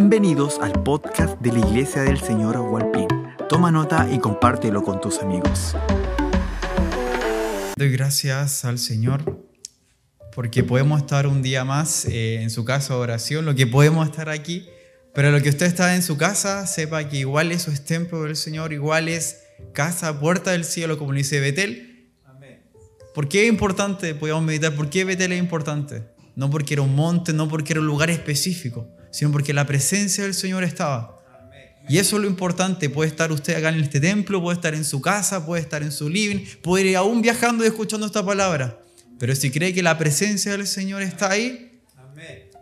Bienvenidos al podcast de la Iglesia del Señor Hualpín. Toma nota y compártelo con tus amigos. Doy gracias al Señor porque podemos estar un día más eh, en su casa de oración, lo que podemos estar aquí, pero lo que usted está en su casa, sepa que igual eso es templo del Señor, igual es casa, puerta del cielo, como dice Betel. ¿Por qué es importante? Podemos meditar, ¿por qué Betel es importante? No porque era un monte, no porque era un lugar específico, sino porque la presencia del Señor estaba. Y eso es lo importante. Puede estar usted acá en este templo, puede estar en su casa, puede estar en su living, puede ir aún viajando y escuchando esta palabra. Pero si cree que la presencia del Señor está ahí,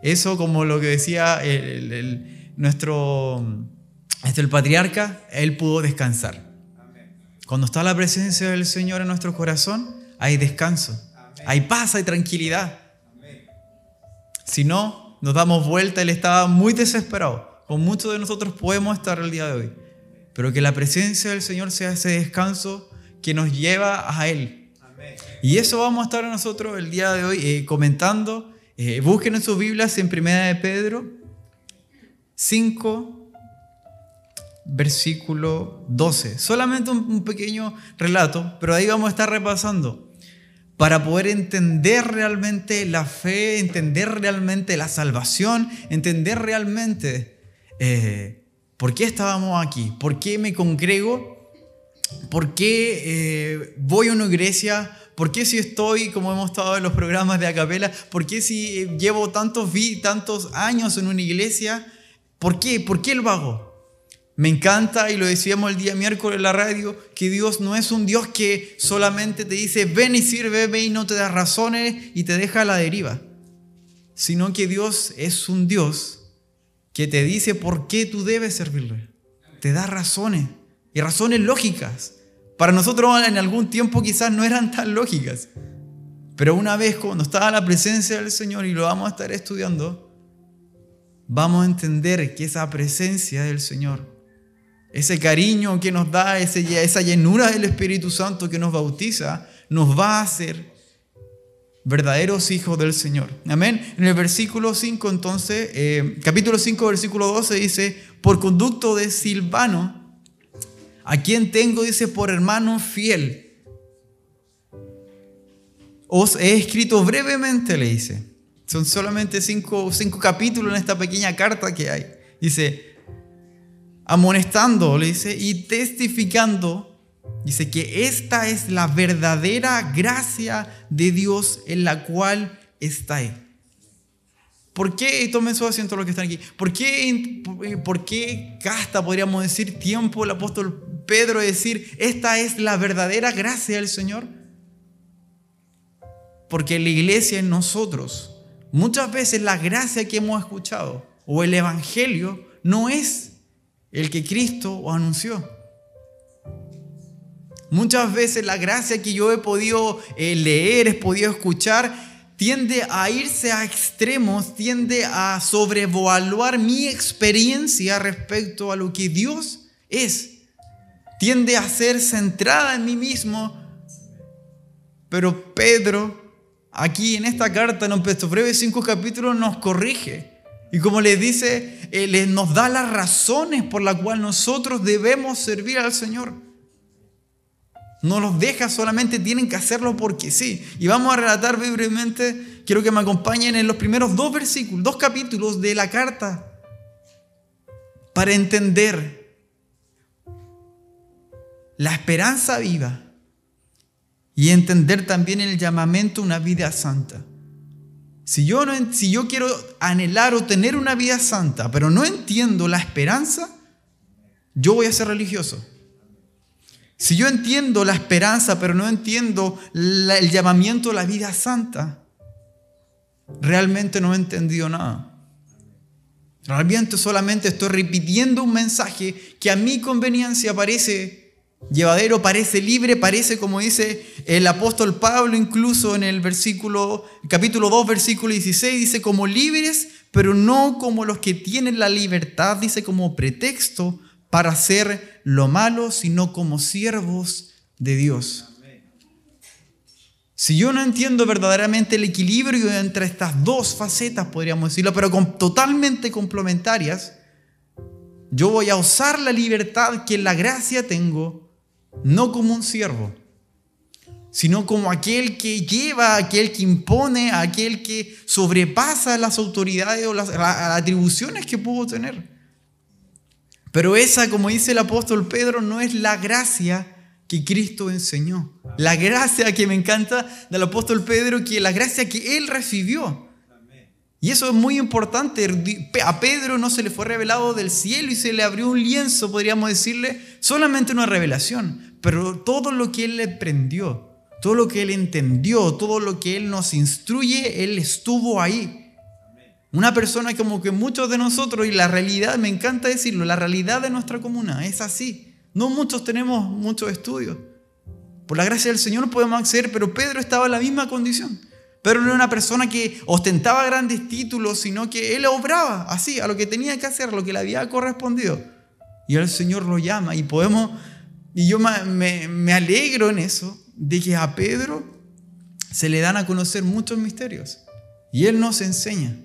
eso como lo que decía nuestro este, el patriarca, él pudo descansar. Cuando está la presencia del Señor en nuestro corazón, hay descanso, hay paz, hay tranquilidad. Si no, nos damos vuelta, Él estaba muy desesperado. Con muchos de nosotros podemos estar el día de hoy. Pero que la presencia del Señor sea ese descanso que nos lleva a Él. Y eso vamos a estar nosotros el día de hoy eh, comentando. Eh, busquen en sus Biblias en Primera de Pedro 5, versículo 12. Solamente un pequeño relato, pero ahí vamos a estar repasando para poder entender realmente la fe, entender realmente la salvación, entender realmente eh, por qué estábamos aquí, por qué me congrego, por qué eh, voy a una iglesia, por qué si estoy, como hemos estado en los programas de Acapela, por qué si llevo tantos, tantos años en una iglesia, ¿por qué? ¿Por qué lo hago? Me encanta, y lo decíamos el día miércoles en la radio, que Dios no es un Dios que solamente te dice, ven y sirve, ven y no te da razones y te deja a la deriva, sino que Dios es un Dios que te dice por qué tú debes servirle. Te da razones, y razones lógicas. Para nosotros en algún tiempo quizás no eran tan lógicas, pero una vez cuando está la presencia del Señor y lo vamos a estar estudiando, vamos a entender que esa presencia del Señor ese cariño que nos da, esa llenura del Espíritu Santo que nos bautiza, nos va a hacer verdaderos hijos del Señor. Amén. En el versículo 5, entonces, eh, capítulo 5, versículo 12 dice, por conducto de Silvano, a quien tengo, dice, por hermano fiel. Os he escrito brevemente, le dice. Son solamente cinco, cinco capítulos en esta pequeña carta que hay. Dice, amonestando, le dice, y testificando, dice que esta es la verdadera gracia de Dios en la cual está Él. ¿Por qué, tomen su asiento los que están aquí, por qué, por qué gasta, podríamos decir, tiempo el apóstol Pedro de decir, esta es la verdadera gracia del Señor? Porque la iglesia en nosotros, muchas veces la gracia que hemos escuchado o el Evangelio no es el que Cristo anunció. Muchas veces la gracia que yo he podido eh, leer, he podido escuchar, tiende a irse a extremos, tiende a sobrevaluar mi experiencia respecto a lo que Dios es. Tiende a ser centrada en mí mismo. Pero Pedro, aquí en esta carta, en breves cinco capítulos, nos corrige. Y como les dice, Él nos da las razones por las cuales nosotros debemos servir al Señor. No los deja solamente, tienen que hacerlo porque sí. Y vamos a relatar brevemente, quiero que me acompañen en los primeros dos versículos, dos capítulos de la carta, para entender la esperanza viva y entender también el llamamiento a una vida santa. Si yo, no, si yo quiero anhelar o tener una vida santa, pero no entiendo la esperanza, yo voy a ser religioso. Si yo entiendo la esperanza, pero no entiendo el llamamiento a la vida santa, realmente no he entendido nada. Realmente solamente estoy repitiendo un mensaje que a mi conveniencia parece Llevadero parece libre, parece como dice el apóstol Pablo incluso en el versículo capítulo 2 versículo 16 dice como libres, pero no como los que tienen la libertad, dice como pretexto para hacer lo malo, sino como siervos de Dios. Si yo no entiendo verdaderamente el equilibrio entre estas dos facetas, podríamos decirlo, pero totalmente complementarias, Yo voy a usar la libertad que en la gracia tengo, no como un siervo, sino como aquel que lleva, aquel que impone, aquel que sobrepasa las autoridades o las, atribuciones que puedo tener. Pero esa, como dice el apóstol Pedro, no es la gracia que Cristo enseñó. La gracia que me encanta del apóstol Pedro, que la gracia que él recibió. Y eso es muy importante. A Pedro no se le fue revelado del cielo y se le abrió un lienzo, podríamos decirle, solamente una revelación. Pero todo lo que él le prendió, todo lo que él entendió, todo lo que él nos instruye, él estuvo ahí. Una persona como que muchos de nosotros, y la realidad, me encanta decirlo, la realidad de nuestra comuna es así. No muchos tenemos muchos estudios. Por la gracia del Señor podemos acceder, pero Pedro estaba en la misma condición. Pedro no era una persona que ostentaba grandes títulos, sino que él obraba así, a lo que tenía que hacer, a lo que le había correspondido. Y el Señor lo llama y podemos, y yo me, alegro en eso, de que a Pedro se le dan a conocer muchos misterios. Y él nos enseña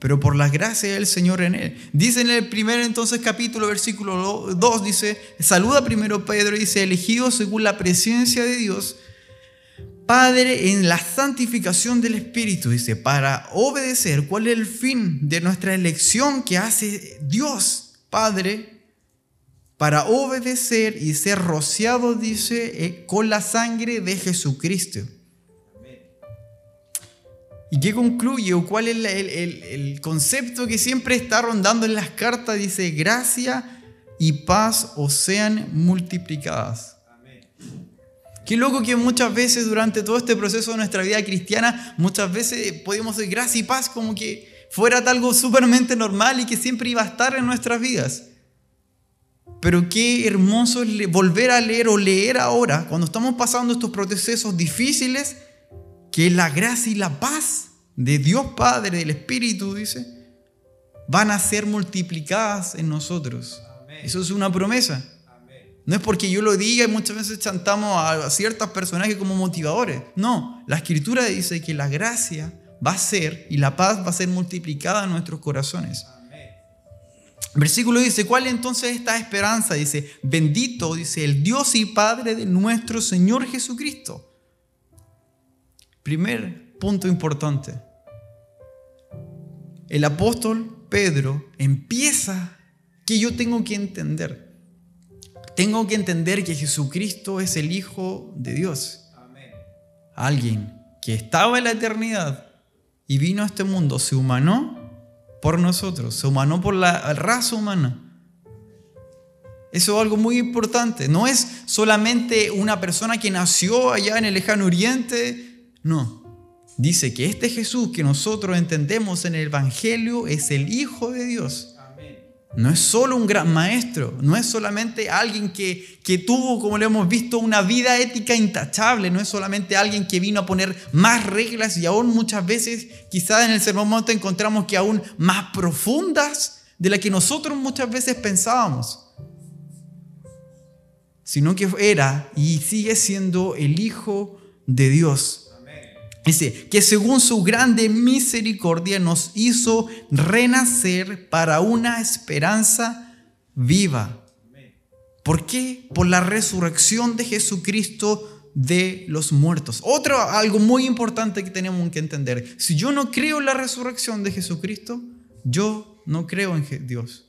pero por la gracia del Señor en él. Dice en el primer entonces capítulo, versículo 2, dice, saluda primero Pedro, dice, elegido según la presencia de Dios, Padre en la santificación del Espíritu, dice, para obedecer, ¿cuál es el fin de nuestra elección que hace Dios, Padre? Para obedecer y ser rociado, dice, eh, con la sangre de Jesucristo. ¿Y qué concluye? ¿O cuál es el, concepto que siempre está rondando en las cartas? Dice, gracia y paz os sean multiplicadas. Qué loco que muchas veces durante todo este proceso de nuestra vida cristiana, muchas veces podemos decir gracia y paz como que fuera algo supermente normal y que siempre iba a estar en nuestras vidas. Pero qué hermoso es volver a leer o leer ahora, cuando estamos pasando estos procesos difíciles, que la gracia y la paz de Dios Padre, del Espíritu, dice, van a ser multiplicadas en nosotros. Eso es una promesa. No es porque yo lo diga y muchas veces chantamos a ciertos personajes como motivadores. No, la escritura dice que la gracia va a ser y la paz va a ser multiplicada en nuestros corazones. Versículo dice, ¿cuál entonces esta esperanza? Dice, bendito, dice, el Dios y Padre de nuestro Señor Jesucristo Primer punto importante. El apóstol Pedro empieza que yo tengo que entender. Tengo que entender que Jesucristo es el Hijo de Dios. Alguien que estaba en la eternidad y vino a este mundo, se humanó por nosotros, se humanó por la raza humana. Eso es algo muy importante. No es solamente una persona que nació allá en el lejano oriente no. Dice que este Jesús que nosotros entendemos en el Evangelio es el Hijo de Dios. No es solo un gran maestro, no es solamente alguien que, que, tuvo, como lo hemos visto, una vida ética intachable, no es solamente alguien que vino a poner más reglas y aún muchas veces, quizás en el Sermón Monte encontramos que aún más profundas de las que nosotros muchas veces pensábamos, sino que era y sigue siendo el Hijo de Dios. Dice, que según su grande misericordia nos hizo renacer para una esperanza viva. ¿Por qué? Por la resurrección de Jesucristo de los muertos. Otro, algo muy importante que tenemos que entender. Si yo no creo en la resurrección de Jesucristo, yo no creo en Dios.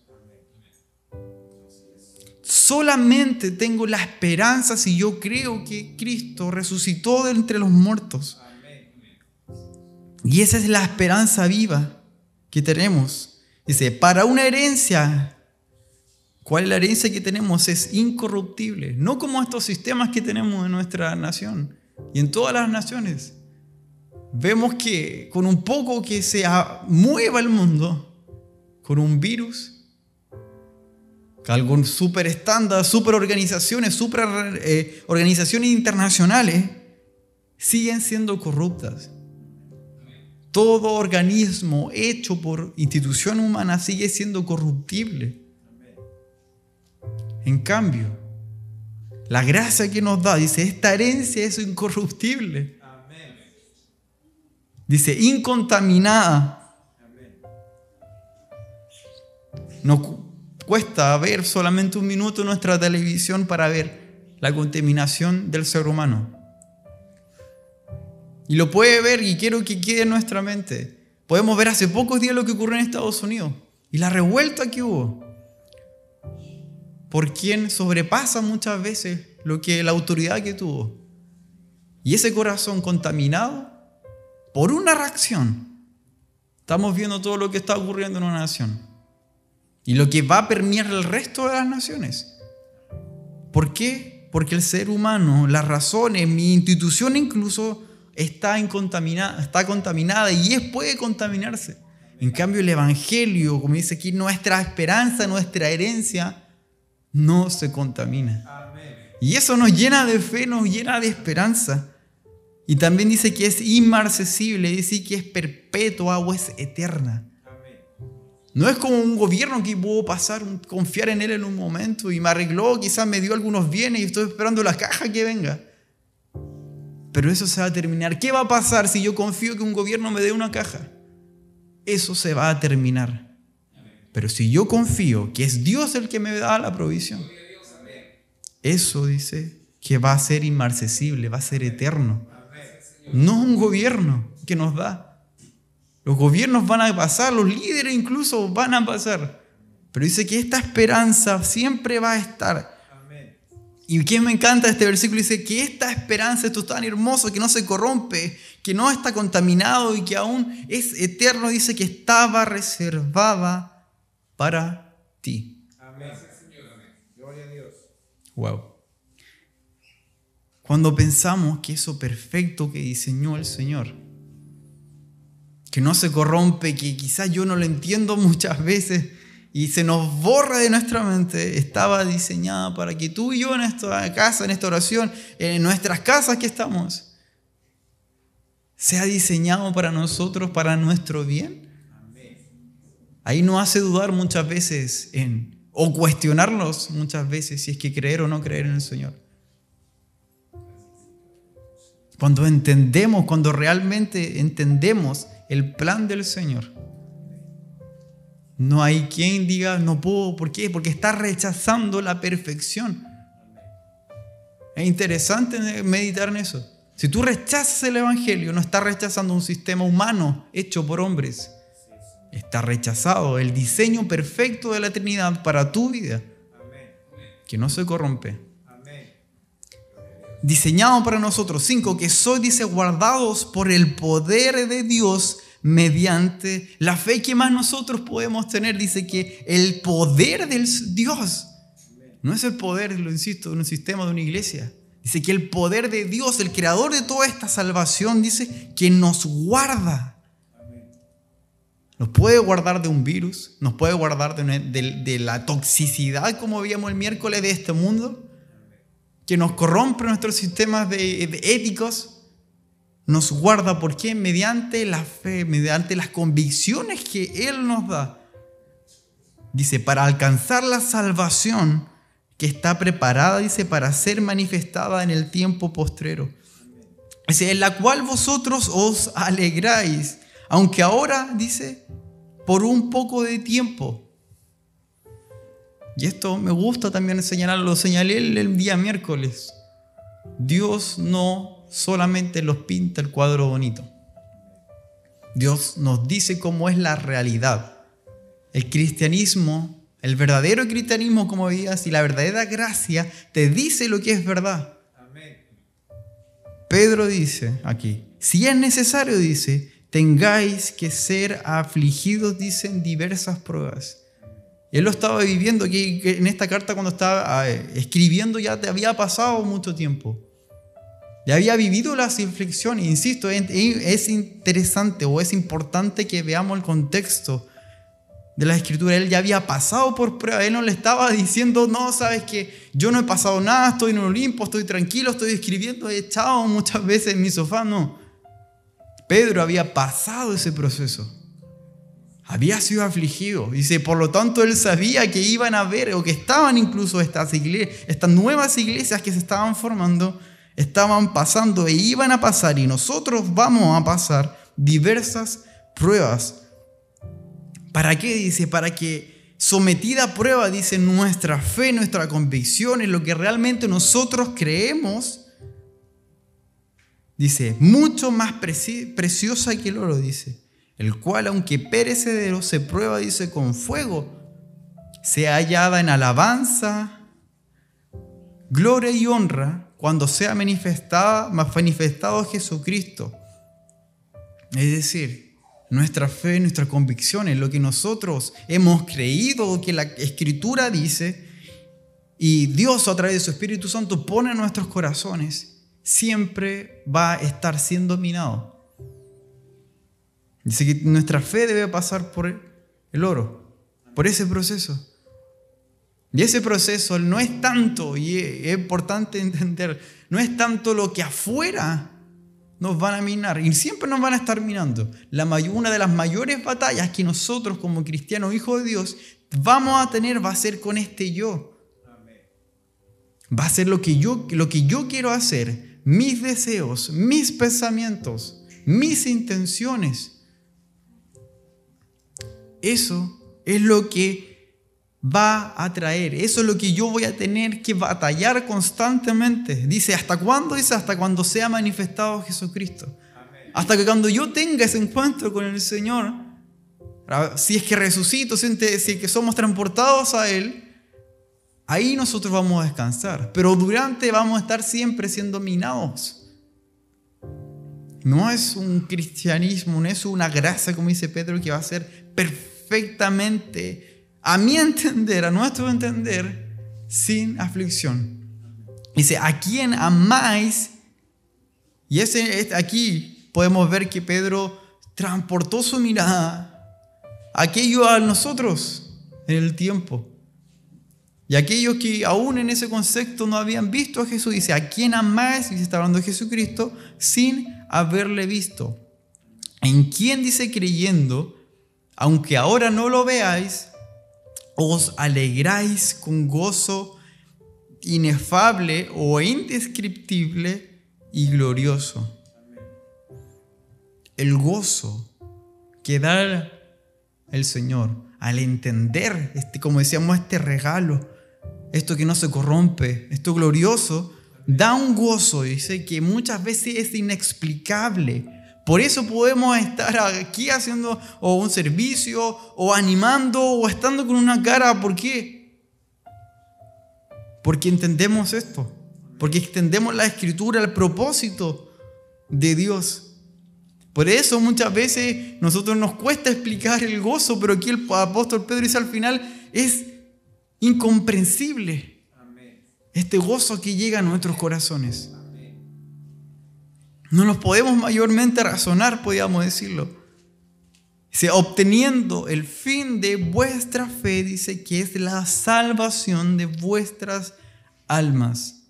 Solamente tengo la esperanza si yo creo que Cristo resucitó de entre los muertos. Y esa es la esperanza viva que tenemos. Dice, para una herencia, ¿cuál es la herencia que tenemos? Es incorruptible, no como estos sistemas que tenemos en nuestra nación y en todas las naciones. Vemos que con un poco que se mueva el mundo, con un virus, algo súper estándar, súper organizaciones, súper eh, organizaciones internacionales, siguen siendo corruptas. Todo organismo hecho por institución humana sigue siendo corruptible. En cambio, la gracia que nos da, dice, esta herencia es incorruptible. Dice, incontaminada. nos cuesta ver solamente un minuto nuestra televisión para ver la contaminación del ser humano. Y lo puede ver y quiero que quede en nuestra mente. Podemos ver hace pocos días lo que ocurrió en Estados Unidos y la revuelta que hubo. Por quien sobrepasa muchas veces lo que la autoridad que tuvo. Y ese corazón contaminado por una reacción. Estamos viendo todo lo que está ocurriendo en una nación. Y lo que va a permear el resto de las naciones. ¿Por qué? Porque el ser humano, las razones, mi institución incluso está, está contaminada y es, puede contaminarse. En cambio, el Evangelio, como dice aquí, nuestra esperanza, nuestra herencia, no se contamina. Y eso nos llena de fe, nos llena de esperanza. Y también dice que es inmarcesible, dice que es perpetua o es eterna. No es como un gobierno que pudo pasar, confiar en él en un momento y me arregló, quizás me dio algunos bienes y estoy esperando la caja que venga. Pero eso se va a terminar. ¿Qué va a pasar si yo confío que un gobierno me dé una caja? Eso se va a terminar. Pero si yo confío que es Dios el que me da la provisión, eso dice que va a ser inmarcesible, va a ser eterno. No un gobierno que nos da. Los gobiernos van a pasar, los líderes incluso van a pasar. Pero dice que esta esperanza siempre va a estar. Y quien me encanta este versículo dice que esta esperanza, esto es tan hermoso, que no se corrompe, que no está contaminado y que aún es eterno, dice que estaba reservada para ti. Amén. Gloria a Dios. Wow. Cuando pensamos que eso perfecto que diseñó el Señor, que no se corrompe, que quizás yo no lo entiendo muchas veces y se nos borra de nuestra mente, estaba diseñada para que tú y yo en esta casa, en esta oración, en nuestras casas que estamos, sea diseñado para nosotros, para nuestro bien. Ahí no hace dudar muchas veces en, o cuestionarnos muchas veces si es que creer o no creer en el Señor. Cuando entendemos, cuando realmente entendemos el plan del Señor, no hay quien diga no puedo, ¿por qué? Porque está rechazando la perfección. Es interesante meditar en eso. Si tú rechazas el Evangelio, no estás rechazando un sistema humano hecho por hombres. Está rechazado el diseño perfecto de la Trinidad para tu vida, que no se corrompe diseñado para nosotros. Cinco, que soy, dice, guardados por el poder de Dios mediante la fe que más nosotros podemos tener. Dice que el poder del Dios no es el poder, lo insisto, de un sistema, de una iglesia. Dice que el poder de Dios, el creador de toda esta salvación, dice que nos guarda. Nos puede guardar de un virus, nos puede guardar de, de la toxicidad, como veíamos el miércoles, de este mundo que nos corrompe nuestros sistemas de, éticos, nos guarda. ¿Por qué? Mediante la fe, mediante las convicciones que Él nos da. Dice, para alcanzar la salvación que está preparada, dice, para ser manifestada en el tiempo postrero. Dice, en la cual vosotros os alegráis, aunque ahora, dice, por un poco de tiempo. Y esto me gusta también señalarlo, lo señalé el día miércoles. Dios no solamente los pinta el cuadro bonito. Dios nos dice cómo es la realidad. El cristianismo, el verdadero cristianismo, como veías, y la verdadera gracia te dice lo que es verdad. Pedro dice aquí, si es necesario, dice, tengáis que ser afligidos, dicen diversas pruebas él lo estaba viviendo aquí en esta carta cuando estaba ah, escribiendo ya te había pasado mucho tiempo. Ya había vivido las inflexiones. Insisto, es interesante o es importante que veamos el contexto de la escritura. Él ya había pasado por prueba. Él no le estaba diciendo, no, sabes que yo no he pasado nada, estoy en el Olimpo, estoy tranquilo, estoy escribiendo, he echado muchas veces en mi sofá. No. Pedro había pasado ese proceso había sido afligido. Dice, por lo tanto él sabía que iban a ver o que estaban incluso estas, iglesias, estas nuevas iglesias que se estaban formando, estaban pasando e iban a pasar y nosotros vamos a pasar diversas pruebas. ¿Para qué? Dice, para que sometida a prueba, dice, nuestra fe, nuestra convicción en lo que realmente nosotros creemos, dice, mucho más preciosa que el oro, dice, el cual, aunque perecedero, se prueba, dice, con fuego, sea hallada en alabanza, gloria y honra cuando sea manifestada, manifestado Jesucristo. Es decir, nuestra fe, nuestra convicción en lo que nosotros hemos creído, que la Escritura dice, y Dios a través de su Espíritu Santo pone en nuestros corazones, siempre va a estar siendo minado. Dice que nuestra fe debe pasar por el oro, por ese proceso. Y ese proceso no es tanto, y es importante entender, no es tanto lo que afuera nos van a minar, y siempre nos van a estar minando. Una de las mayores batallas que nosotros como cristianos, hijos de Dios, vamos a tener va a ser con este yo. Va a ser lo que yo, lo que yo quiero hacer, mis deseos, mis pensamientos, mis intenciones. Eso es lo que va a traer. Eso es lo que yo voy a tener que batallar constantemente. Dice, ¿hasta cuándo? Dice, hasta cuando sea manifestado Jesucristo. Hasta que cuando yo tenga ese encuentro con el Señor, si es que resucito, si es que somos transportados a Él, ahí nosotros vamos a descansar. Pero durante vamos a estar siempre siendo minados. No es un cristianismo, no es una gracia, como dice Pedro, que va a ser perfectamente a mi entender, a nuestro entender, sin aflicción. Dice, a quien amáis, y aquí podemos ver que Pedro transportó su mirada aquello a nosotros en el tiempo. Y aquellos que aún en ese concepto no habían visto a Jesús, dice, a quien amáis, y se está hablando de Jesucristo, sin haberle visto. En quien dice creyendo, aunque ahora no lo veáis, os alegráis con gozo inefable o indescriptible y glorioso. El gozo que da el Señor al entender, este, como decíamos, este regalo, esto que no se corrompe, esto glorioso, da un gozo, dice, que muchas veces es inexplicable por eso podemos estar aquí haciendo o un servicio o animando o estando con una cara. ¿Por qué? Porque entendemos esto. Porque entendemos la escritura, el propósito de Dios. Por eso muchas veces nosotros nos cuesta explicar el gozo, pero aquí el apóstol Pedro dice al final, es incomprensible este gozo que llega a nuestros corazones. No nos podemos mayormente razonar, podríamos decirlo. Dice, obteniendo el fin de vuestra fe, dice que es la salvación de vuestras almas.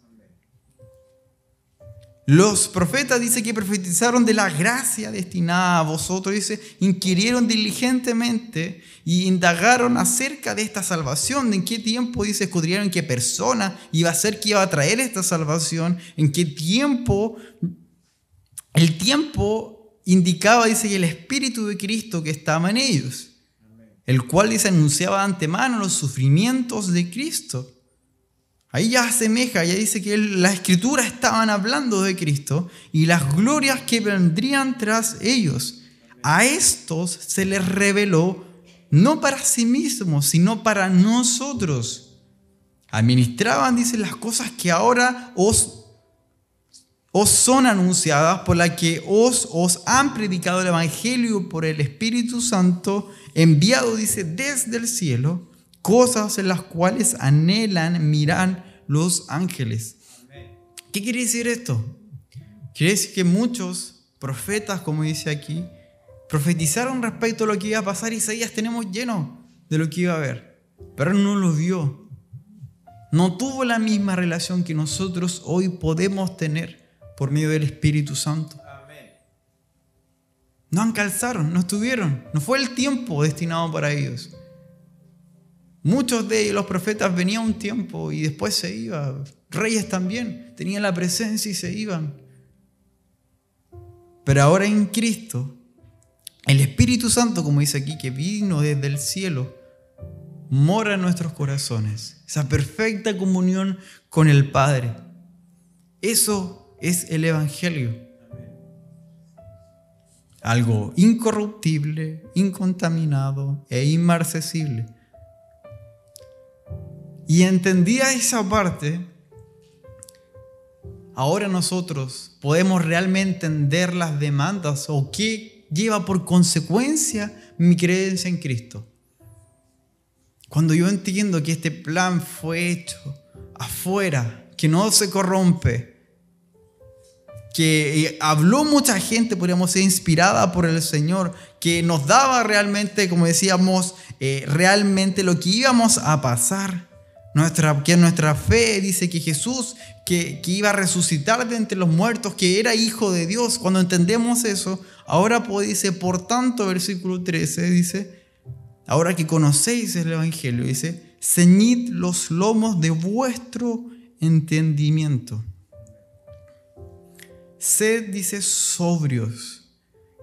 Los profetas dice que profetizaron de la gracia destinada a vosotros, dice, inquirieron diligentemente y indagaron acerca de esta salvación, en qué tiempo, dice, escudrillaron qué persona iba a ser que iba a traer esta salvación, en qué tiempo el tiempo indicaba, dice, que el Espíritu de Cristo que estaba en ellos, el cual les anunciaba de antemano los sufrimientos de Cristo. Ahí ya asemeja, ya dice que la escritura estaban hablando de Cristo y las glorias que vendrían tras ellos. A estos se les reveló no para sí mismos, sino para nosotros. Administraban, dice, las cosas que ahora os os son anunciadas, por la que os, os han predicado el Evangelio por el Espíritu Santo, enviado, dice, desde el cielo, cosas en las cuales anhelan, miran los ángeles. ¿Qué quiere decir esto? Quiere decir que muchos profetas, como dice aquí, profetizaron respecto a lo que iba a pasar. y Isaías tenemos lleno de lo que iba a haber, pero no lo vio. No tuvo la misma relación que nosotros hoy podemos tener por medio del Espíritu Santo. No alcanzaron, no estuvieron, no fue el tiempo destinado para ellos. Muchos de los profetas venían un tiempo y después se iban. Reyes también tenían la presencia y se iban. Pero ahora en Cristo, el Espíritu Santo, como dice aquí, que vino desde el cielo, mora en nuestros corazones. Esa perfecta comunión con el Padre. Eso es el Evangelio. Algo incorruptible, incontaminado e inmarcesible. Y entendida esa parte, ahora nosotros podemos realmente entender las demandas o qué lleva por consecuencia mi creencia en Cristo. Cuando yo entiendo que este plan fue hecho afuera, que no se corrompe, que habló mucha gente, podríamos ser inspirada por el Señor, que nos daba realmente, como decíamos, eh, realmente lo que íbamos a pasar. Nuestra, que nuestra fe dice que Jesús, que, que iba a resucitar de entre los muertos, que era hijo de Dios. Cuando entendemos eso, ahora dice, por tanto, versículo 13, dice, ahora que conocéis el Evangelio, dice, ceñid los lomos de vuestro entendimiento. Sed, dice, sobrios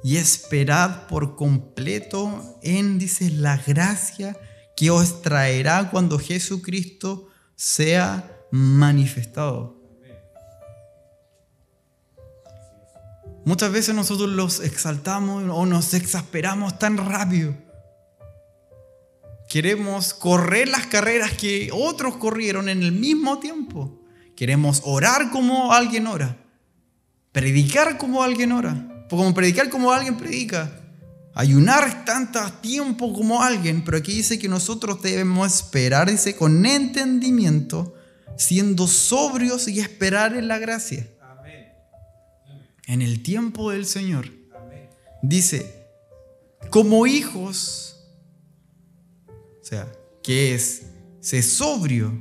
y esperad por completo en, la gracia que os traerá cuando Jesucristo sea manifestado. Muchas veces nosotros los exaltamos o nos exasperamos tan rápido Queremos correr las carreras que otros corrieron en el mismo tiempo. Queremos orar como alguien ora. Predicar como alguien ora. Como predicar como alguien predica. Ayunar tanto tiempo como alguien. Pero aquí dice que nosotros debemos esperar, dice, con entendimiento, siendo sobrios y esperar en la gracia. En el tiempo del Señor. Dice, como hijos sea, que es ser sobrio,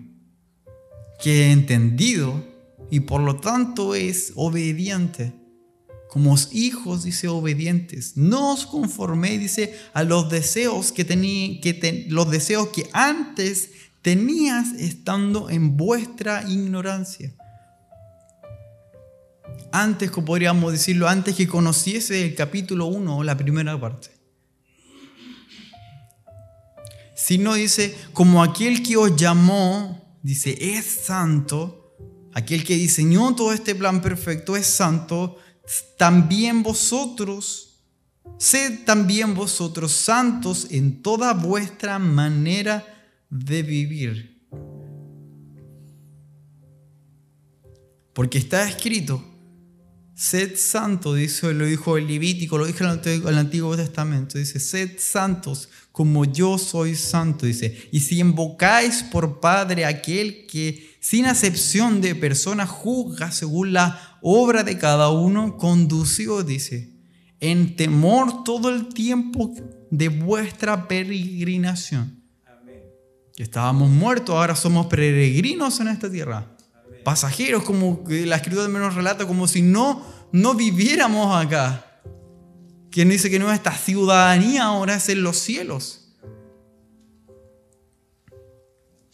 que es entendido y por lo tanto es obediente. Como hijos, dice, obedientes. No os conforméis, dice, a los deseos que, tení, que los deseos que antes tenías estando en vuestra ignorancia. Antes, como podríamos decirlo, antes que conociese el capítulo 1 la primera parte sino dice, como aquel que os llamó, dice, es santo, aquel que diseñó todo este plan perfecto es santo, también vosotros, sed también vosotros santos en toda vuestra manera de vivir. Porque está escrito, sed santo, dice, lo dijo el Levítico, lo dijo el Antiguo Testamento, dice, sed santos como yo soy santo, dice. Y si invocáis por Padre aquel que sin acepción de persona juzga según la obra de cada uno, condució, dice, en temor todo el tiempo de vuestra peregrinación. Estábamos muertos, ahora somos peregrinos en esta tierra. Pasajeros, como la escritura de menos relata, como si no, no viviéramos acá. Quien dice que nuestra ciudadanía ahora es en los cielos.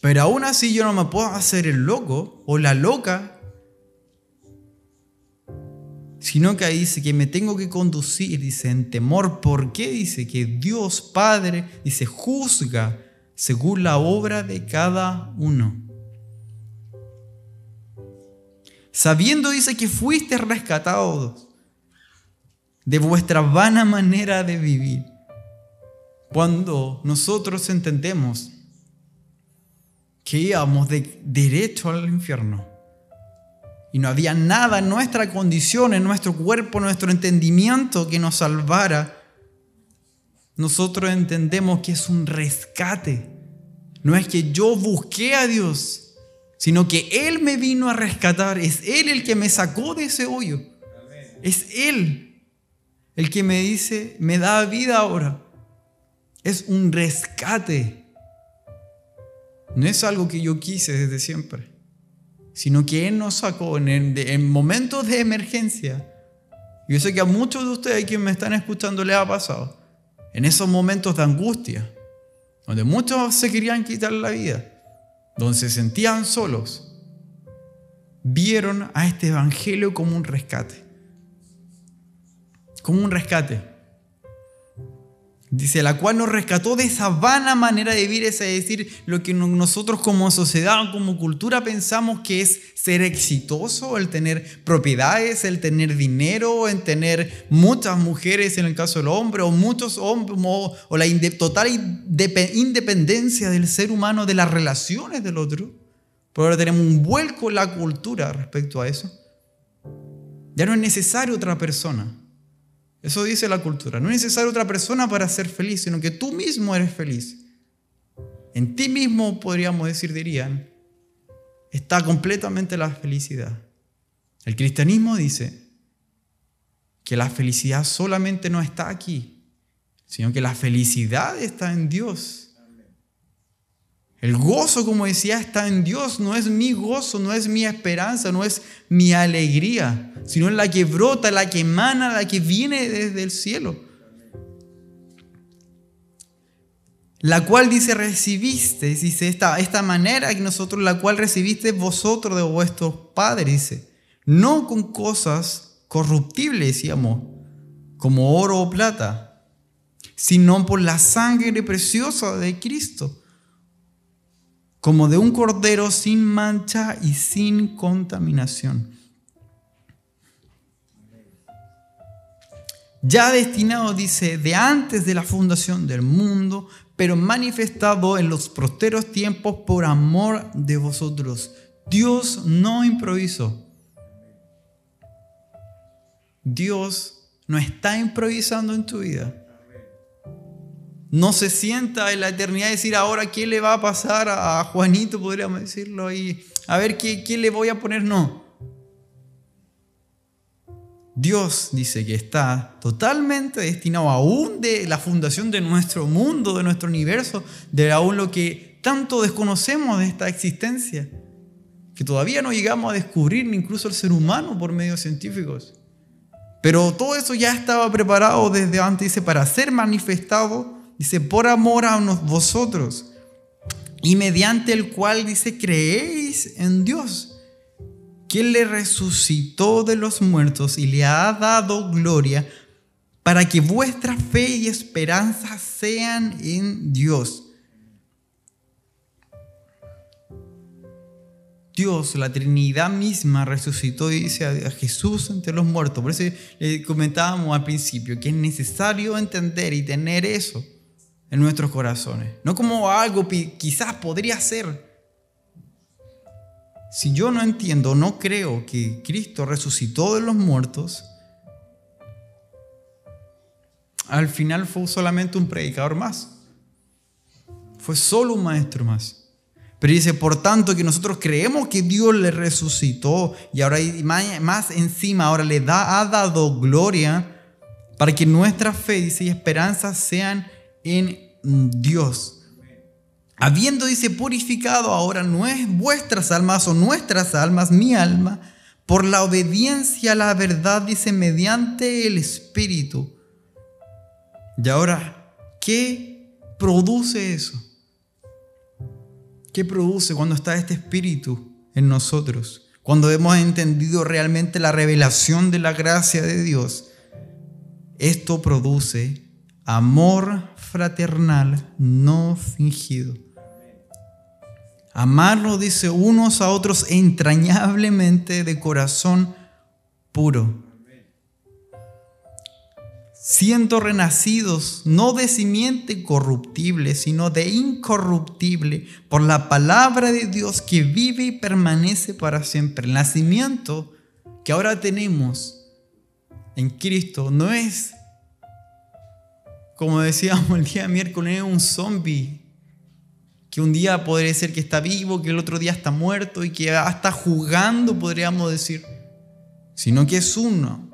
Pero aún así yo no me puedo hacer el loco o la loca, sino que dice que me tengo que conducir, dice, en temor. ¿Por qué? Dice que Dios Padre, dice, juzga según la obra de cada uno. Sabiendo, dice, que fuiste rescatados de vuestra vana manera de vivir. Cuando nosotros entendemos que íbamos de derecho al infierno y no había nada en nuestra condición, en nuestro cuerpo, en nuestro entendimiento que nos salvara, nosotros entendemos que es un rescate. No es que yo busqué a Dios, sino que Él me vino a rescatar. Es Él el que me sacó de ese hoyo. Es Él el que me dice, me da vida ahora. Es un rescate. No es algo que yo quise desde siempre, sino que Él nos sacó en, momentos de emergencia. Yo sé que a muchos de ustedes que me están escuchando les ha pasado. En esos momentos de angustia, donde muchos se querían quitar la vida, donde se sentían solos, vieron a este Evangelio como un rescate como un rescate. Dice, la cual nos rescató de esa vana manera de vivir, es decir, lo que nosotros como sociedad, como cultura pensamos que es ser exitoso, el tener propiedades, el tener dinero, el tener muchas mujeres en el caso del hombre, o muchos hombres, o, la total independencia del ser humano de las relaciones del otro. Pero ahora tenemos un vuelco en la cultura respecto a eso. Ya no es necesario otra persona. Eso dice la cultura. No es necesaria otra persona para ser feliz, sino que tú mismo eres feliz. En ti mismo, podríamos decir, dirían, está completamente la felicidad. El cristianismo dice que la felicidad solamente no está aquí, sino que la felicidad está en Dios. El gozo, como decía, está en Dios. No es mi gozo, no es mi esperanza, no es mi alegría, sino la que brota, la que emana, la que viene desde el cielo. La cual dice recibiste, dice esta, esta manera que nosotros, la cual recibiste vosotros de vuestros padres, dice, no con cosas corruptibles, decíamos, como oro o plata, sino por la sangre preciosa de Cristo como de un cordero sin mancha y sin contaminación. Ya destinado, dice, de antes de la fundación del mundo, pero manifestado en los prosteros tiempos por amor de vosotros. Dios no improvisó. Dios no está improvisando en tu vida no se sienta en la eternidad decir ahora qué le va a pasar a Juanito, podríamos decirlo, y a ver qué, qué le voy a poner. No. Dios dice que está totalmente destinado aún de la fundación de nuestro mundo, de nuestro universo, de aún lo que tanto desconocemos de esta existencia, que todavía no llegamos a descubrir ni incluso el ser humano por medios científicos. Pero todo eso ya estaba preparado desde antes, dice, para ser manifestado Dice, por amor a vosotros. Y mediante el cual dice, creéis en Dios, quien le resucitó de los muertos y le ha dado gloria, para que vuestra fe y esperanza sean en Dios. Dios, la Trinidad misma, resucitó, dice a Jesús entre los muertos. Por eso le comentábamos al principio que es necesario entender y tener eso en nuestros corazones. No como algo quizás podría ser. Si yo no entiendo, no creo que Cristo resucitó de los muertos, al final fue solamente un predicador más. Fue solo un maestro más. Pero dice, por tanto, que nosotros creemos que Dios le resucitó y ahora más encima, ahora le da, ha dado gloria para que nuestra fe y esperanza sean en Dios. Habiendo, dice, purificado ahora no es vuestras almas o nuestras almas, mi alma, por la obediencia a la verdad, dice, mediante el Espíritu. Y ahora, ¿qué produce eso? ¿Qué produce cuando está este Espíritu en nosotros? Cuando hemos entendido realmente la revelación de la gracia de Dios. Esto produce amor fraternal no fingido. Amarlo, dice, unos a otros entrañablemente de corazón puro. Siendo renacidos no de simiente corruptible, sino de incorruptible, por la palabra de Dios que vive y permanece para siempre. El nacimiento que ahora tenemos en Cristo no es como decíamos el día miércoles, es un zombie. Que un día podría ser que está vivo, que el otro día está muerto y que está jugando, podríamos decir. Sino que es uno.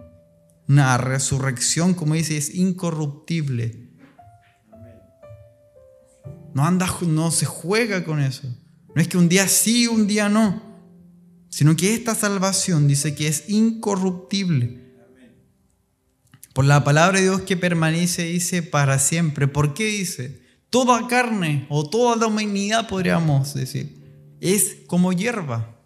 Una resurrección, como dice, es incorruptible. No anda, no se juega con eso. No es que un día sí, un día no. Sino que esta salvación dice que es incorruptible. Por la palabra de Dios que permanece, dice, para siempre. ¿Por qué dice? Toda carne o toda la humanidad, podríamos decir, es como hierba.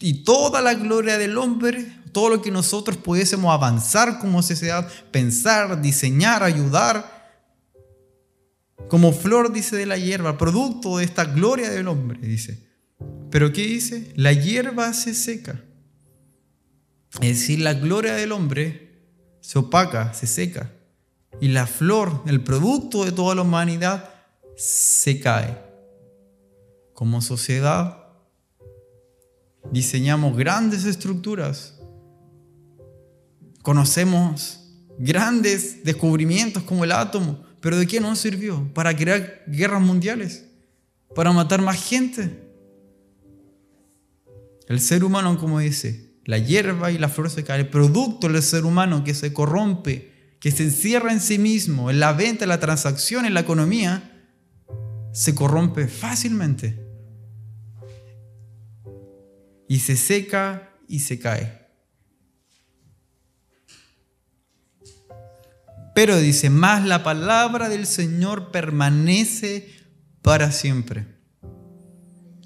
Y toda la gloria del hombre, todo lo que nosotros pudiésemos avanzar como sociedad, pensar, diseñar, ayudar, como flor, dice, de la hierba, producto de esta gloria del hombre, dice. Pero ¿qué dice? La hierba se seca. Es decir, la gloria del hombre se opaca, se seca. Y la flor, el producto de toda la humanidad, se cae. Como sociedad, diseñamos grandes estructuras. Conocemos grandes descubrimientos como el átomo, pero ¿de qué nos sirvió? Para crear guerras mundiales, para matar más gente. El ser humano, como dice, la hierba y la flor se caen, el producto del ser humano que se corrompe, que se encierra en sí mismo, en la venta, en la transacción, en la economía, se corrompe fácilmente. Y se seca y se cae. Pero dice, más la palabra del Señor permanece para siempre.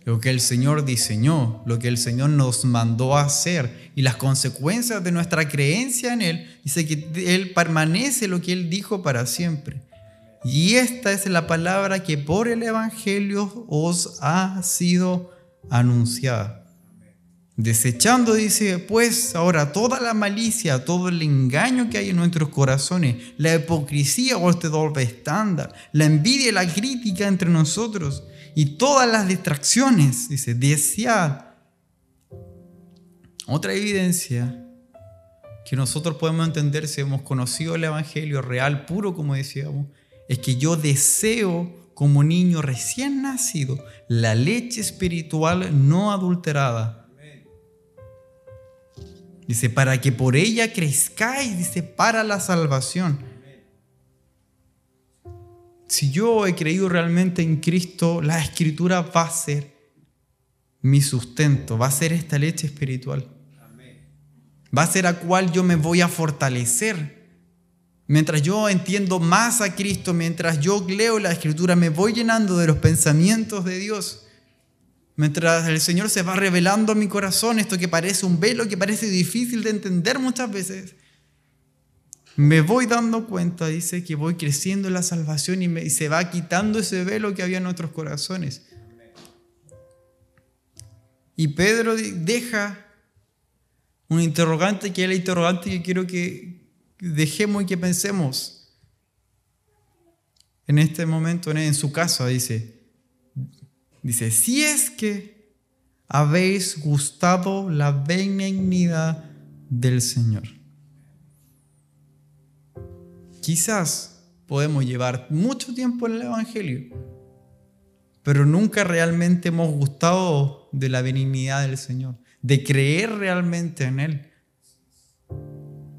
Lo que el Señor diseñó, lo que el Señor nos mandó hacer y las consecuencias de nuestra creencia en Él, dice que Él permanece lo que Él dijo para siempre. Y esta es la palabra que por el Evangelio os ha sido anunciada. Desechando, dice, pues ahora toda la malicia, todo el engaño que hay en nuestros corazones, la hipocresía o este doble estándar, la envidia y la crítica entre nosotros y todas las distracciones, dice, desead. Otra evidencia que nosotros podemos entender si hemos conocido el Evangelio real, puro, como decíamos, es que yo deseo como niño recién nacido la leche espiritual no adulterada Dice, para que por ella crezcáis, dice, para la salvación. Si yo he creído realmente en Cristo, la escritura va a ser mi sustento, va a ser esta leche espiritual. Va a ser a cual yo me voy a fortalecer. Mientras yo entiendo más a Cristo, mientras yo leo la escritura, me voy llenando de los pensamientos de Dios. Mientras el Señor se va revelando a mi corazón esto que parece un velo, que parece difícil de entender muchas veces, me voy dando cuenta, dice, que voy creciendo en la salvación y, y se va quitando ese velo que había en nuestros corazones. Y Pedro deja un interrogante que es el interrogante que quiero que dejemos y que pensemos en este momento, en su casa, dice, Dice, si es que habéis gustado la benignidad del Señor. Quizás podemos llevar mucho tiempo en el Evangelio, pero nunca realmente hemos gustado de la benignidad del Señor, de creer realmente en Él.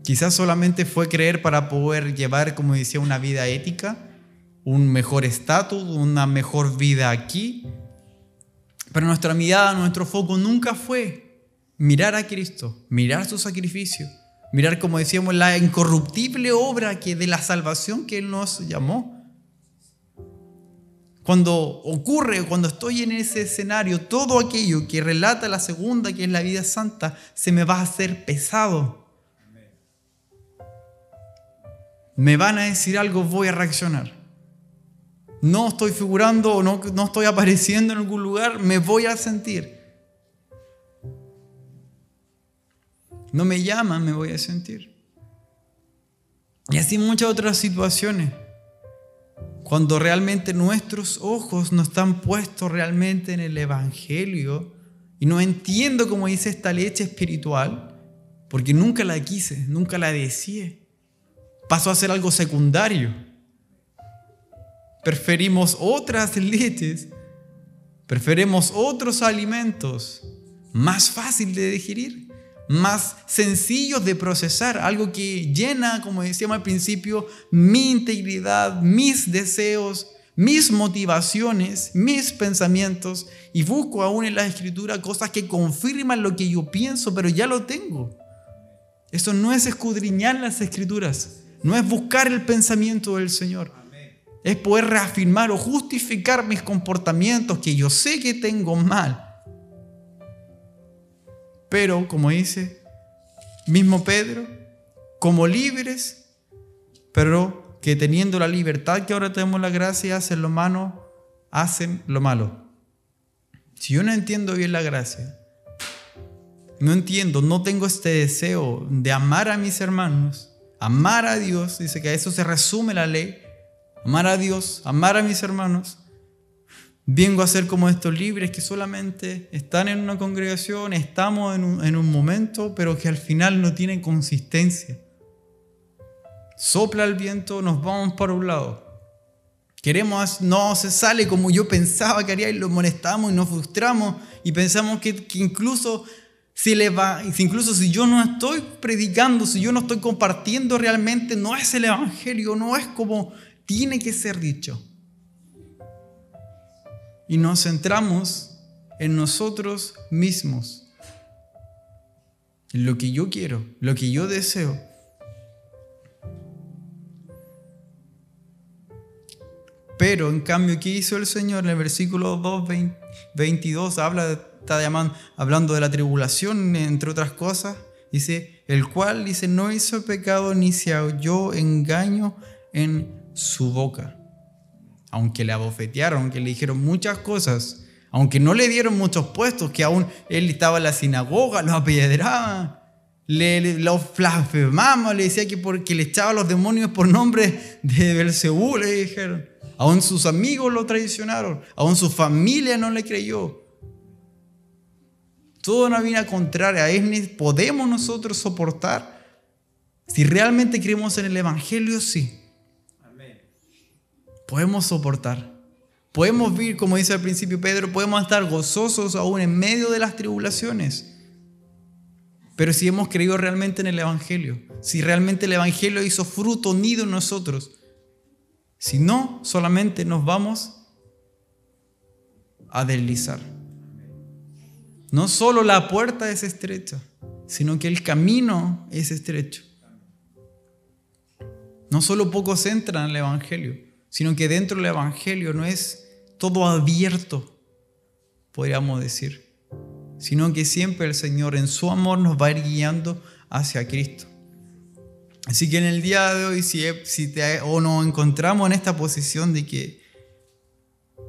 Quizás solamente fue creer para poder llevar, como decía, una vida ética, un mejor estatus, una mejor vida aquí, pero nuestra mirada, nuestro foco nunca fue mirar a Cristo, mirar su sacrificio, mirar, como decíamos, la incorruptible obra que de la salvación que Él nos llamó. Cuando ocurre, cuando estoy en ese escenario, todo aquello que relata la segunda, que es la vida santa, se me va a hacer pesado. Me van a decir algo, voy a reaccionar no estoy figurando no, no estoy apareciendo en algún lugar, me voy a sentir. No me llaman, me voy a sentir. Y así muchas otras situaciones. Cuando realmente nuestros ojos no están puestos realmente en el Evangelio y no entiendo cómo dice esta leche espiritual, porque nunca la quise, nunca la deseé. Pasó a ser algo secundario preferimos otras leches, preferimos otros alimentos más fácil de digerir, más sencillos de procesar, algo que llena, como decíamos al principio, mi integridad, mis deseos, mis motivaciones, mis pensamientos y busco aún en la escritura cosas que confirman lo que yo pienso, pero ya lo tengo. Eso no es escudriñar las escrituras, no es buscar el pensamiento del Señor es poder reafirmar o justificar mis comportamientos que yo sé que tengo mal. Pero, como dice mismo Pedro, como libres, pero que teniendo la libertad que ahora tenemos la gracia, hacen lo malo, hacen lo malo. Si yo no entiendo bien la gracia, no entiendo, no tengo este deseo de amar a mis hermanos, amar a Dios, dice que a eso se resume la ley, amar a Dios, amar a mis hermanos. Vengo a ser como estos libres que solamente están en una congregación, estamos en un, en un momento, pero que al final no tienen consistencia. Sopla el viento, nos vamos para un lado. Queremos, no se sale como yo pensaba que haría y lo molestamos y nos frustramos y pensamos que, que incluso si le va, incluso si yo no estoy predicando, si yo no estoy compartiendo realmente, no es el evangelio, no es como tiene que ser dicho. Y nos centramos en nosotros mismos, en lo que yo quiero, lo que yo deseo. Pero en cambio, ¿qué hizo el Señor? En el versículo 2, 22 habla, está llamando, hablando de la tribulación, entre otras cosas. Dice, el cual, dice, no hizo pecado ni se oyó engaño en su boca. Aunque le abofetearon, aunque le dijeron muchas cosas, aunque no le dieron muchos puestos, que aún él estaba en la sinagoga, lo apedreaban, le, le, lo blasfemaba, le decía que porque le echaba los demonios por nombre de Belcebú, le dijeron. Aún sus amigos lo traicionaron. Aún su familia no le creyó. Todo una vida contraria él. ¿Podemos nosotros soportar? Si realmente creemos en el Evangelio, sí. Podemos soportar. Podemos vivir, como dice al principio Pedro, podemos estar gozosos aún en medio de las tribulaciones. Pero si hemos creído realmente en el Evangelio, si realmente el Evangelio hizo fruto nido en nosotros, si no, solamente nos vamos a deslizar. No solo la puerta es estrecha, sino que el camino es estrecho. No solo pocos entran al Evangelio, sino que dentro del Evangelio no es todo abierto, podríamos decir, sino que siempre el Señor en su amor nos va a ir guiando hacia Cristo. Así que en el día de hoy, si, te, o nos encontramos en esta posición de que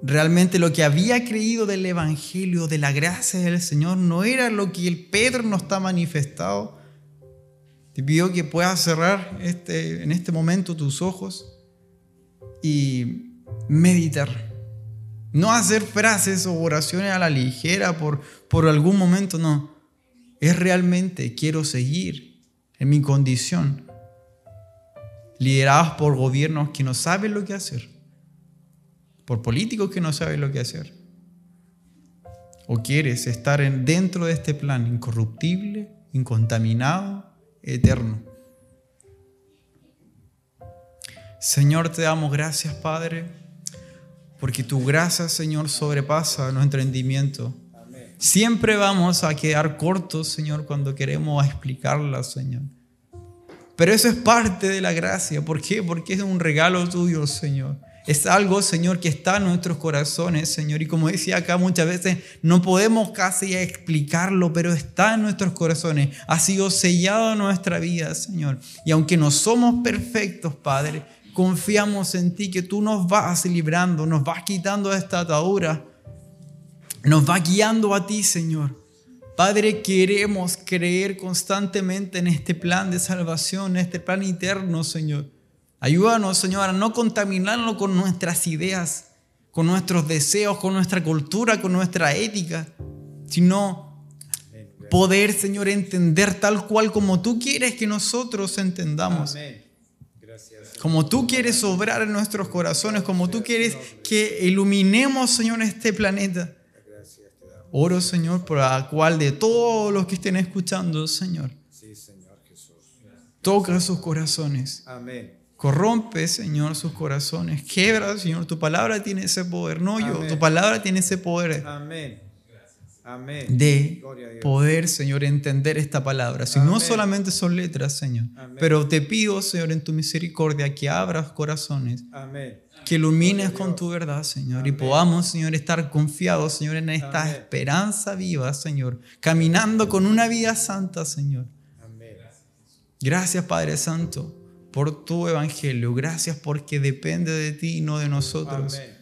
realmente lo que había creído del Evangelio, de la gracia del Señor, no era lo que el Pedro nos está manifestado, te pido que puedas cerrar este, en este momento tus ojos y meditar. No hacer frases o oraciones a la ligera por, por algún momento, no. Es realmente quiero seguir en mi condición liderados por gobiernos que no saben lo que hacer, por políticos que no saben lo que hacer. ¿O quieres estar dentro de este plan incorruptible, incontaminado, eterno? Señor, te damos gracias, Padre, porque tu gracia, Señor, sobrepasa nuestro entendimiento. Siempre vamos a quedar cortos, Señor, cuando queremos explicarla, Señor. Pero eso es parte de la gracia. ¿Por qué? Porque es un regalo tuyo, Señor. Es algo, Señor, que está en nuestros corazones, Señor. Y como decía acá muchas veces, no podemos casi explicarlo, pero está en nuestros corazones. Ha sido sellado en nuestra vida, Señor. Y aunque no somos perfectos, Padre, confiamos en ti, que tú nos vas librando, nos vas quitando esta atadura, nos vas guiando a ti, Señor. Padre, queremos creer constantemente en este plan de salvación, en este plan eterno, Señor. Ayúdanos, Señor, a no contaminarlo con nuestras ideas, con nuestros deseos, con nuestra cultura, con nuestra ética, sino poder, Señor, entender tal cual como tú quieres que nosotros entendamos. Como tú quieres obrar en nuestros corazones, como tú quieres que iluminemos, Señor, este planeta. Oro, Señor, por la cual de todos los que estén escuchando, Señor. Toca sus corazones. Amén. Corrompe, Señor, sus corazones. Quebra, Señor. Tu palabra tiene ese poder. No yo. Tu palabra tiene ese poder. Amén. Amén. De poder, Señor, entender esta palabra. Si no solamente son letras, Señor. Pero te pido, Señor, en tu misericordia, que abras corazones. Amén que ilumines con tu verdad, Señor, y podamos, Señor, estar confiados, Señor, en esta esperanza viva, Señor, caminando con una vida santa, Señor. Gracias, Padre Santo, por tu evangelio. Gracias porque depende de ti y no de nosotros. Amén.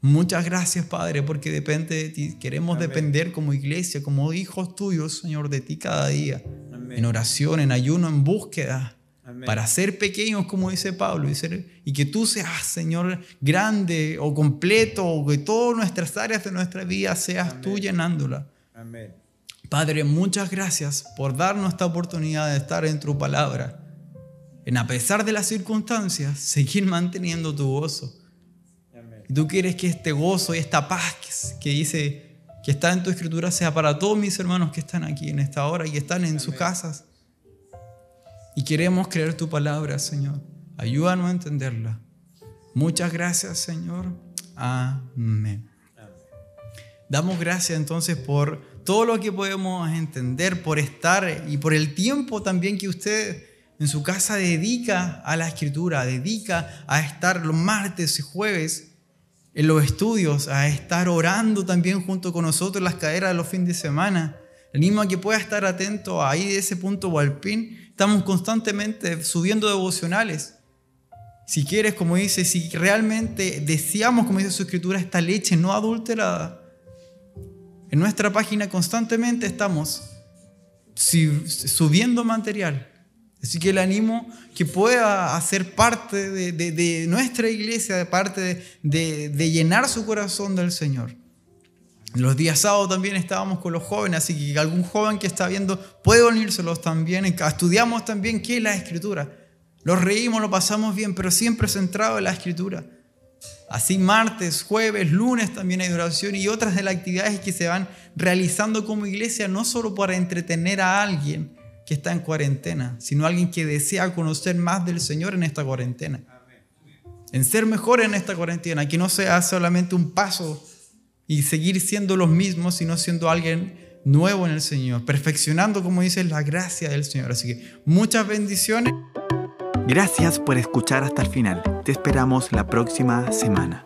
Muchas gracias, Padre, porque depende de ti. Queremos Amén. depender como iglesia, como hijos tuyos, Señor, de ti cada día. Amén. En oración, en ayuno, en búsqueda. Amén. Para ser pequeños, como dice Pablo, y, ser- y que tú seas, Señor, grande o completo, o que todas nuestras áreas de nuestra vida seas tú llenándola. Amén. Padre, muchas gracias por darnos esta oportunidad de estar en tu palabra. En a pesar de las circunstancias, seguir manteniendo tu gozo. Y tú quieres que este gozo y esta paz que, dice que está en tu escritura sea para todos mis hermanos que están aquí en esta hora y están en sus casas. Y queremos creer tu palabra, Señor. Ayúdanos a entenderla. Muchas gracias, Señor. Amén. Amén. Damos gracias entonces por todo lo que podemos entender, por estar y por el tiempo también que usted en su casa dedica a la escritura, dedica a estar los martes y jueves en los estudios, a estar orando también junto con nosotros en las caderas de los fines de semana. Le animo que pueda estar atento ahí de ese punto Walpín. Estamos constantemente subiendo devocionales. Si quieres, como dice, si realmente deseamos, como dice su escritura, esta leche no adulterada, en nuestra página constantemente estamos subiendo material. Así que le animo que pueda hacer parte de, nuestra iglesia, de parte de llenar su corazón del Señor. Los días sábados también estábamos con los jóvenes, así que algún joven que está viendo puede unírselos también. Estudiamos también qué es la escritura. Los reímos, lo pasamos bien, pero siempre centrado en la escritura. Así martes, jueves, lunes también hay oración y otras de las actividades que se van realizando como iglesia, no solo para entretener a alguien que está en cuarentena, sino alguien que desea conocer más del Señor en esta cuarentena. En ser mejor en esta cuarentena, que no sea solamente un paso y seguir siendo los mismos, sino siendo alguien nuevo en el Señor, perfeccionando, como dice, la gracia del Señor. Así que muchas bendiciones. Gracias por escuchar hasta el final. Te esperamos la próxima semana.